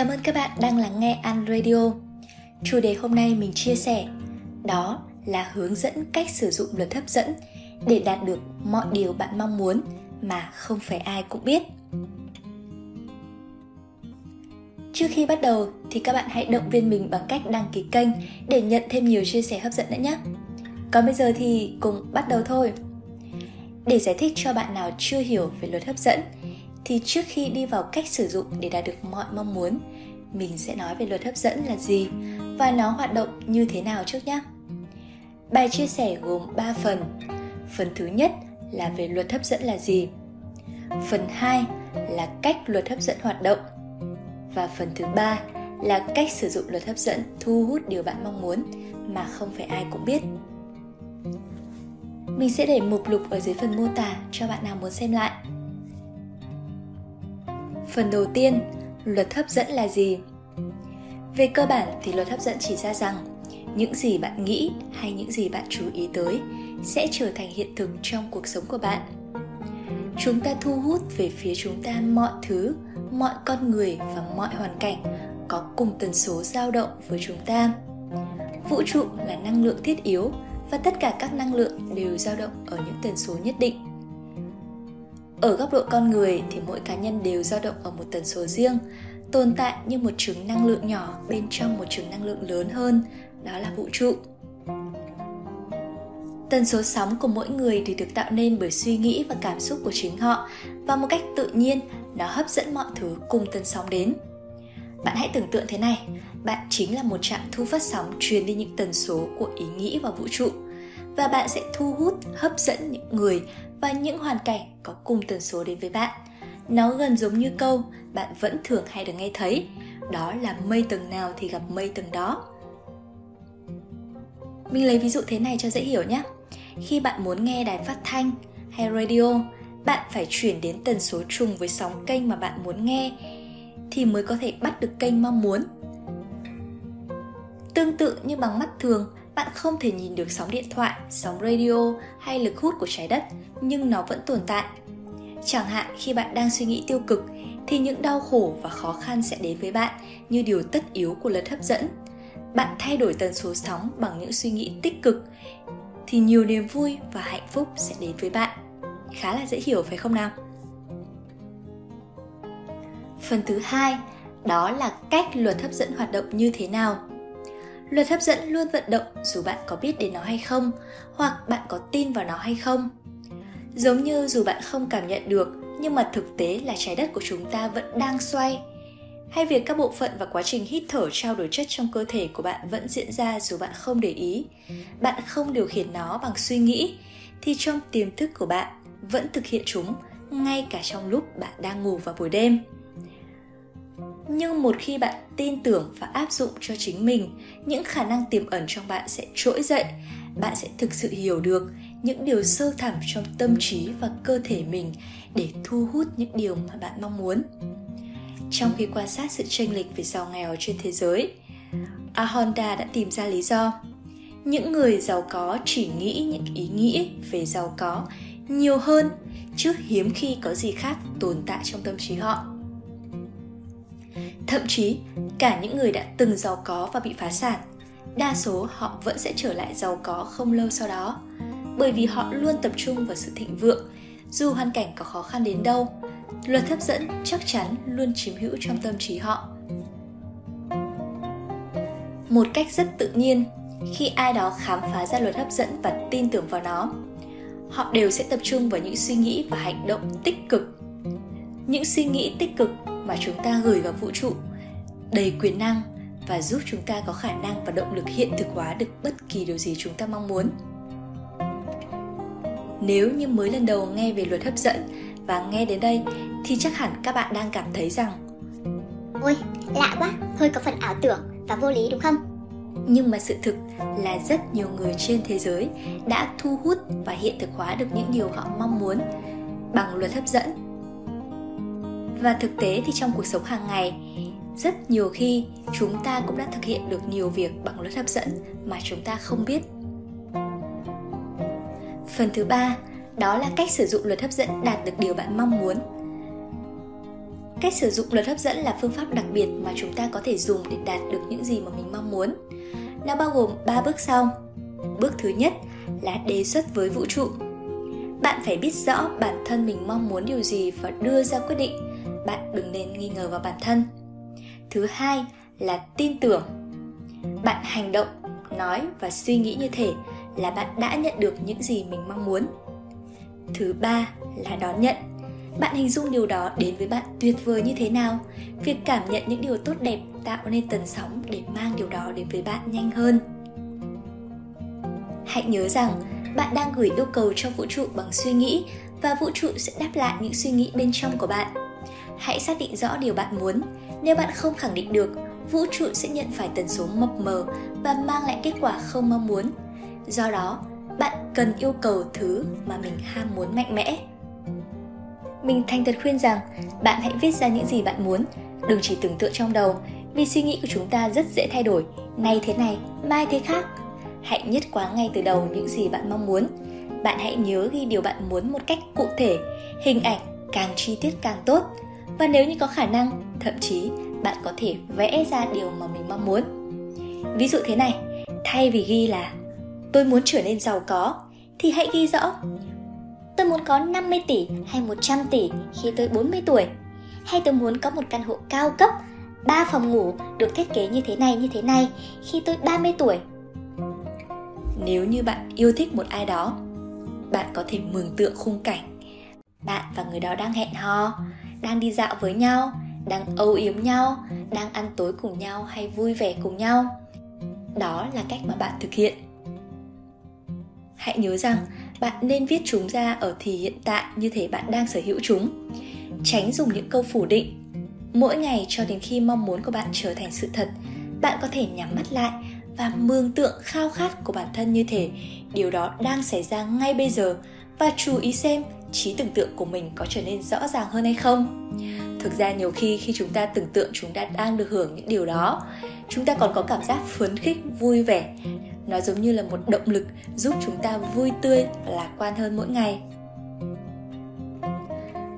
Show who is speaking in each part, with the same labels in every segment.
Speaker 1: Cảm ơn các bạn đang lắng nghe An Radio. Chủ đề hôm nay mình chia sẻ, đó là hướng dẫn cách sử dụng luật hấp dẫn để đạt được mọi điều bạn mong muốn mà không phải ai cũng biết. Trước khi bắt đầu thì các bạn hãy động viên mình bằng cách đăng ký kênh để nhận thêm nhiều chia sẻ hấp dẫn nữa nhé. Còn bây giờ thì cùng bắt đầu thôi. Để giải thích cho bạn nào chưa hiểu về luật hấp dẫn thì trước khi đi vào cách sử dụng để đạt được mọi mong muốn, mình sẽ nói về luật hấp dẫn là gì và nó hoạt động như thế nào trước nhé. Bài chia sẻ gồm 3 phần. Phần thứ nhất là về luật hấp dẫn là gì. Phần 2 là cách luật hấp dẫn hoạt động. Và phần thứ ba là cách sử dụng luật hấp dẫn thu hút điều bạn mong muốn mà không phải ai cũng biết. Mình sẽ để mục lục ở dưới phần mô tả cho bạn nào muốn xem lại. Phần đầu tiên, luật hấp dẫn là gì? Về cơ bản thì luật hấp dẫn chỉ ra rằng những gì bạn nghĩ hay những gì bạn chú ý tới sẽ trở thành hiện thực trong cuộc sống của bạn. Chúng ta thu hút về phía chúng ta mọi thứ, mọi con người và mọi hoàn cảnh có cùng tần số dao động với chúng ta. Vũ trụ là năng lượng thiết yếu và tất cả các năng lượng đều dao động ở những tần số nhất định. Ở góc độ con người thì mỗi cá nhân đều dao động ở một tần số riêng, tồn tại như một trứng năng lượng nhỏ bên trong một trứng năng lượng lớn hơn, đó là vũ trụ. Tần số sóng của mỗi người thì được tạo nên bởi suy nghĩ và cảm xúc của chính họ và một cách tự nhiên nó hấp dẫn mọi thứ cùng tần sóng đến. Bạn hãy tưởng tượng thế này, bạn chính là một trạm thu phát sóng truyền đi những tần số của ý nghĩ vào vũ trụ và bạn sẽ thu hút, hấp dẫn những người và những hoàn cảnh có cùng tần số đến với bạn. Nó gần giống như câu bạn vẫn thường hay được nghe thấy, đó là mây tầng nào thì gặp mây tầng đó. Mình lấy ví dụ thế này cho dễ hiểu nhé. Khi bạn muốn nghe đài phát thanh hay radio, bạn phải chuyển đến tần số trùng với sóng kênh mà bạn muốn nghe thì mới có thể bắt được kênh mong muốn. Tương tự như bằng mắt thường, bạn không thể nhìn được sóng điện thoại, sóng radio hay lực hút của trái đất, nhưng nó vẫn tồn tại. Chẳng hạn khi bạn đang suy nghĩ tiêu cực thì những đau khổ và khó khăn sẽ đến với bạn như điều tất yếu của luật hấp dẫn. Bạn thay đổi tần số sóng bằng những suy nghĩ tích cực thì nhiều niềm vui và hạnh phúc sẽ đến với bạn. Khá là dễ hiểu phải không nào? Phần thứ hai, đó là cách luật hấp dẫn hoạt động như thế nào. Luật hấp dẫn luôn vận động dù bạn có biết đến nó hay không, hoặc bạn có tin vào nó hay không. Giống như dù bạn không cảm nhận được, nhưng mà thực tế là trái đất của chúng ta vẫn đang xoay. Hay việc các bộ phận và quá trình hít thở trao đổi chất trong cơ thể của bạn vẫn diễn ra dù bạn không để ý. Bạn không điều khiển nó bằng suy nghĩ, thì trong tiềm thức của bạn vẫn thực hiện chúng ngay cả trong lúc bạn đang ngủ vào buổi đêm nhưng một khi bạn tin tưởng và áp dụng cho chính mình, những khả năng tiềm ẩn trong bạn sẽ trỗi dậy. Bạn sẽ thực sự hiểu được những điều sâu thẳm trong tâm trí và cơ thể mình để thu hút những điều mà bạn mong muốn. Trong khi quan sát sự chênh lệch về giàu nghèo trên thế giới, ahonda đã tìm ra lý do. Những người giàu có chỉ nghĩ những ý nghĩ về giàu có nhiều hơn chứ hiếm khi có gì khác tồn tại trong tâm trí họ. Thậm chí, cả những người đã từng giàu có và bị phá sản, đa số họ vẫn sẽ trở lại giàu có không lâu sau đó, bởi vì họ luôn tập trung vào sự thịnh vượng, dù hoàn cảnh có khó khăn đến đâu, luật hấp dẫn chắc chắn luôn chiếm hữu trong tâm trí họ. Một cách rất tự nhiên, khi ai đó khám phá ra luật hấp dẫn và tin tưởng vào nó, họ đều sẽ tập trung vào những suy nghĩ và hành động tích cực. Những suy nghĩ tích cực mà chúng ta gửi vào vũ trụ đầy quyền năng và giúp chúng ta có khả năng và động lực hiện thực hóa được bất kỳ điều gì chúng ta mong muốn nếu như mới lần đầu nghe về luật hấp dẫn và nghe đến đây thì chắc hẳn các bạn đang cảm thấy rằng
Speaker 2: Ôi, lạ quá, hơi có phần ảo tưởng và vô lý đúng không?
Speaker 1: Nhưng mà sự thực là rất nhiều người trên thế giới đã thu hút và hiện thực hóa được những điều họ mong muốn bằng luật hấp dẫn và thực tế thì trong cuộc sống hàng ngày, rất nhiều khi chúng ta cũng đã thực hiện được nhiều việc bằng luật hấp dẫn mà chúng ta không biết. Phần thứ ba, đó là cách sử dụng luật hấp dẫn đạt được điều bạn mong muốn. Cách sử dụng luật hấp dẫn là phương pháp đặc biệt mà chúng ta có thể dùng để đạt được những gì mà mình mong muốn. Nó bao gồm 3 bước sau. Bước thứ nhất là đề xuất với vũ trụ. Bạn phải biết rõ bản thân mình mong muốn điều gì và đưa ra quyết định bạn đừng nên nghi ngờ vào bản thân. Thứ hai là tin tưởng. Bạn hành động, nói và suy nghĩ như thể là bạn đã nhận được những gì mình mong muốn. Thứ ba là đón nhận. Bạn hình dung điều đó đến với bạn tuyệt vời như thế nào? Việc cảm nhận những điều tốt đẹp tạo nên tần sóng để mang điều đó đến với bạn nhanh hơn. Hãy nhớ rằng bạn đang gửi yêu cầu cho vũ trụ bằng suy nghĩ và vũ trụ sẽ đáp lại những suy nghĩ bên trong của bạn hãy xác định rõ điều bạn muốn. Nếu bạn không khẳng định được, vũ trụ sẽ nhận phải tần số mập mờ và mang lại kết quả không mong muốn. Do đó, bạn cần yêu cầu thứ mà mình ham muốn mạnh mẽ. Mình thành thật khuyên rằng, bạn hãy viết ra những gì bạn muốn. Đừng chỉ tưởng tượng trong đầu, vì suy nghĩ của chúng ta rất dễ thay đổi. Nay thế này, mai thế khác. Hãy nhất quán ngay từ đầu những gì bạn mong muốn. Bạn hãy nhớ ghi điều bạn muốn một cách cụ thể. Hình ảnh càng chi tiết càng tốt và nếu như có khả năng, thậm chí bạn có thể vẽ ra điều mà mình mong muốn. Ví dụ thế này, thay vì ghi là, tôi muốn trở nên giàu có thì hãy ghi rõ, tôi muốn có 50 tỷ hay 100 tỷ khi tôi 40 tuổi, hay tôi muốn có một căn hộ cao cấp 3 phòng ngủ được thiết kế như thế này, như thế này khi tôi 30 tuổi. Nếu như bạn yêu thích một ai đó, bạn có thể mường tượng khung cảnh bạn và người đó đang hẹn hò đang đi dạo với nhau, đang âu yếm nhau, đang ăn tối cùng nhau hay vui vẻ cùng nhau. Đó là cách mà bạn thực hiện. Hãy nhớ rằng, bạn nên viết chúng ra ở thì hiện tại như thể bạn đang sở hữu chúng. Tránh dùng những câu phủ định. Mỗi ngày cho đến khi mong muốn của bạn trở thành sự thật, bạn có thể nhắm mắt lại và mường tượng khao khát của bản thân như thể điều đó đang xảy ra ngay bây giờ và chú ý xem trí tưởng tượng của mình có trở nên rõ ràng hơn hay không? Thực ra nhiều khi khi chúng ta tưởng tượng chúng ta đang được hưởng những điều đó, chúng ta còn có cảm giác phấn khích, vui vẻ. Nó giống như là một động lực giúp chúng ta vui tươi và lạc quan hơn mỗi ngày.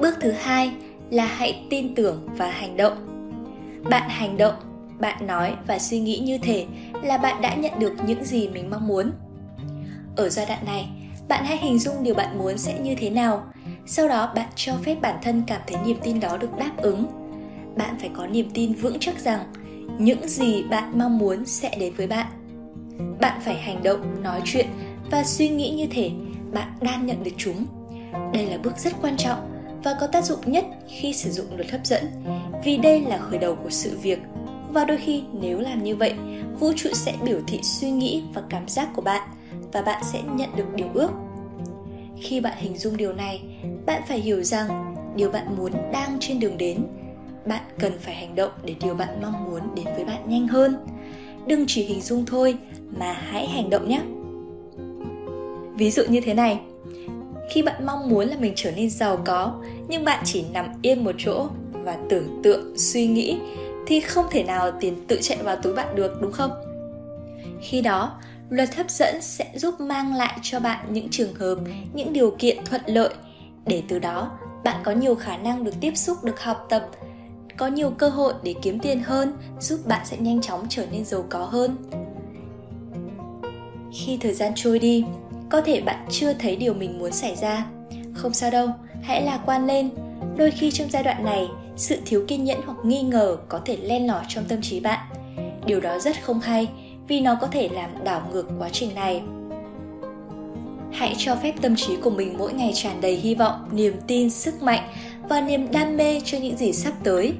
Speaker 1: Bước thứ hai là hãy tin tưởng và hành động. Bạn hành động, bạn nói và suy nghĩ như thể là bạn đã nhận được những gì mình mong muốn. Ở giai đoạn này bạn hãy hình dung điều bạn muốn sẽ như thế nào. Sau đó, bạn cho phép bản thân cảm thấy niềm tin đó được đáp ứng. Bạn phải có niềm tin vững chắc rằng những gì bạn mong muốn sẽ đến với bạn. Bạn phải hành động, nói chuyện và suy nghĩ như thể bạn đang nhận được chúng. Đây là bước rất quan trọng và có tác dụng nhất khi sử dụng luật hấp dẫn, vì đây là khởi đầu của sự việc. Và đôi khi, nếu làm như vậy, vũ trụ sẽ biểu thị suy nghĩ và cảm giác của bạn và bạn sẽ nhận được điều ước. Khi bạn hình dung điều này, bạn phải hiểu rằng điều bạn muốn đang trên đường đến, bạn cần phải hành động để điều bạn mong muốn đến với bạn nhanh hơn. Đừng chỉ hình dung thôi mà hãy hành động nhé. Ví dụ như thế này, khi bạn mong muốn là mình trở nên giàu có, nhưng bạn chỉ nằm yên một chỗ và tưởng tượng, suy nghĩ, thì không thể nào tiền tự chạy vào túi bạn được, đúng không? Khi đó luật hấp dẫn sẽ giúp mang lại cho bạn những trường hợp, những điều kiện thuận lợi. Để từ đó, bạn có nhiều khả năng được tiếp xúc, được học tập, có nhiều cơ hội để kiếm tiền hơn, giúp bạn sẽ nhanh chóng trở nên giàu có hơn. Khi thời gian trôi đi, có thể bạn chưa thấy điều mình muốn xảy ra. Không sao đâu, hãy lạc quan lên. Đôi khi trong giai đoạn này, sự thiếu kiên nhẫn hoặc nghi ngờ có thể len lỏi trong tâm trí bạn. Điều đó rất không hay vì nó có thể làm đảo ngược quá trình này. Hãy cho phép tâm trí của mình mỗi ngày tràn đầy hy vọng, niềm tin, sức mạnh và niềm đam mê cho những gì sắp tới.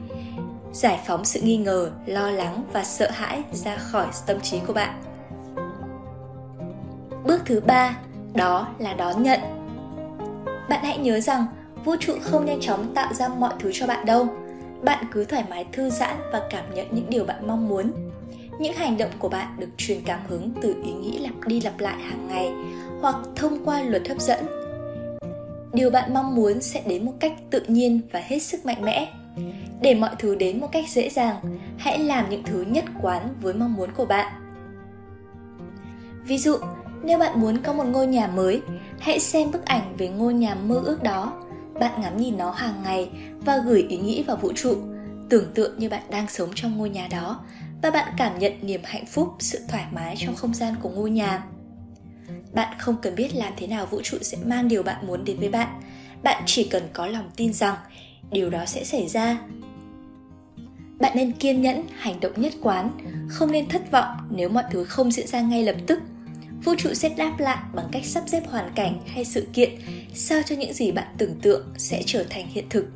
Speaker 1: Giải phóng sự nghi ngờ, lo lắng và sợ hãi ra khỏi tâm trí của bạn. Bước thứ ba, đó là đón nhận. Bạn hãy nhớ rằng, vũ trụ không nhanh chóng tạo ra mọi thứ cho bạn đâu. Bạn cứ thoải mái thư giãn và cảm nhận những điều bạn mong muốn những hành động của bạn được truyền cảm hứng từ ý nghĩ lặp đi lặp lại hàng ngày hoặc thông qua luật hấp dẫn. Điều bạn mong muốn sẽ đến một cách tự nhiên và hết sức mạnh mẽ. Để mọi thứ đến một cách dễ dàng hãy làm những thứ nhất quán với mong muốn của bạn. Ví dụ nếu bạn muốn có một ngôi nhà mới hãy xem bức ảnh về ngôi nhà mơ ước đó. Bạn ngắm nhìn nó hàng ngày và gửi ý nghĩ vào vũ trụ, tưởng tượng như bạn đang sống trong ngôi nhà đó và bạn cảm nhận niềm hạnh phúc, sự thoải mái trong không gian của ngôi nhà. Bạn không cần biết làm thế nào vũ trụ sẽ mang điều bạn muốn đến với bạn. Bạn chỉ cần có lòng tin rằng điều đó sẽ xảy ra. Bạn nên kiên nhẫn, hành động nhất quán, không nên thất vọng nếu mọi thứ không diễn ra ngay lập tức. Vũ trụ sẽ đáp lại bằng cách sắp xếp hoàn cảnh hay sự kiện sao cho những gì bạn tưởng tượng sẽ trở thành hiện thực.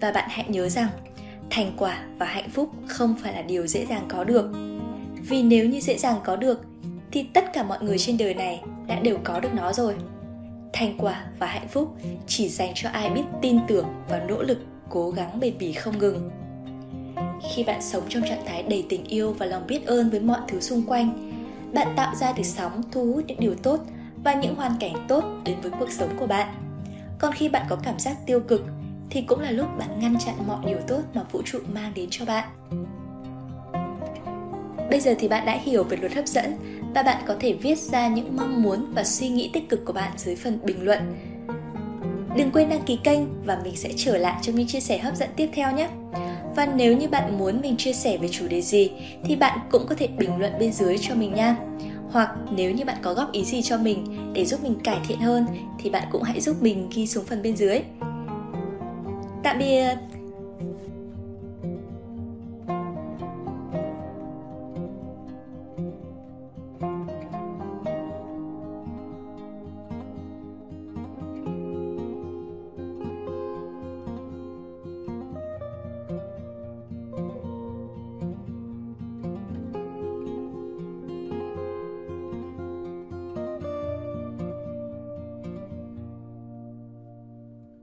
Speaker 1: Và bạn hãy nhớ rằng, thành quả và hạnh phúc không phải là điều dễ dàng có được. Vì nếu như dễ dàng có được, thì tất cả mọi người trên đời này đã đều có được nó rồi. Thành quả và hạnh phúc chỉ dành cho ai biết tin tưởng và nỗ lực cố gắng bền bỉ không ngừng. Khi bạn sống trong trạng thái đầy tình yêu và lòng biết ơn với mọi thứ xung quanh, bạn tạo ra được sóng thu hút những điều tốt và những hoàn cảnh tốt đến với cuộc sống của bạn. Còn khi bạn có cảm giác tiêu cực thì cũng là lúc bạn ngăn chặn mọi điều tốt mà vũ trụ mang đến cho bạn bây giờ thì bạn đã hiểu về luật hấp dẫn và bạn có thể viết ra những mong muốn và suy nghĩ tích cực của bạn dưới phần bình luận. Đừng quên đăng ký kênh và mình sẽ trở lại trong những chia sẻ hấp dẫn tiếp theo nhé. Và nếu như bạn muốn mình chia sẻ về chủ đề gì thì bạn cũng có thể bình luận bên dưới cho mình nha. Hoặc nếu như bạn có góp ý gì cho mình để giúp mình cải thiện hơn thì bạn cũng hãy giúp mình ghi xuống phần bên dưới. Tạm biệt!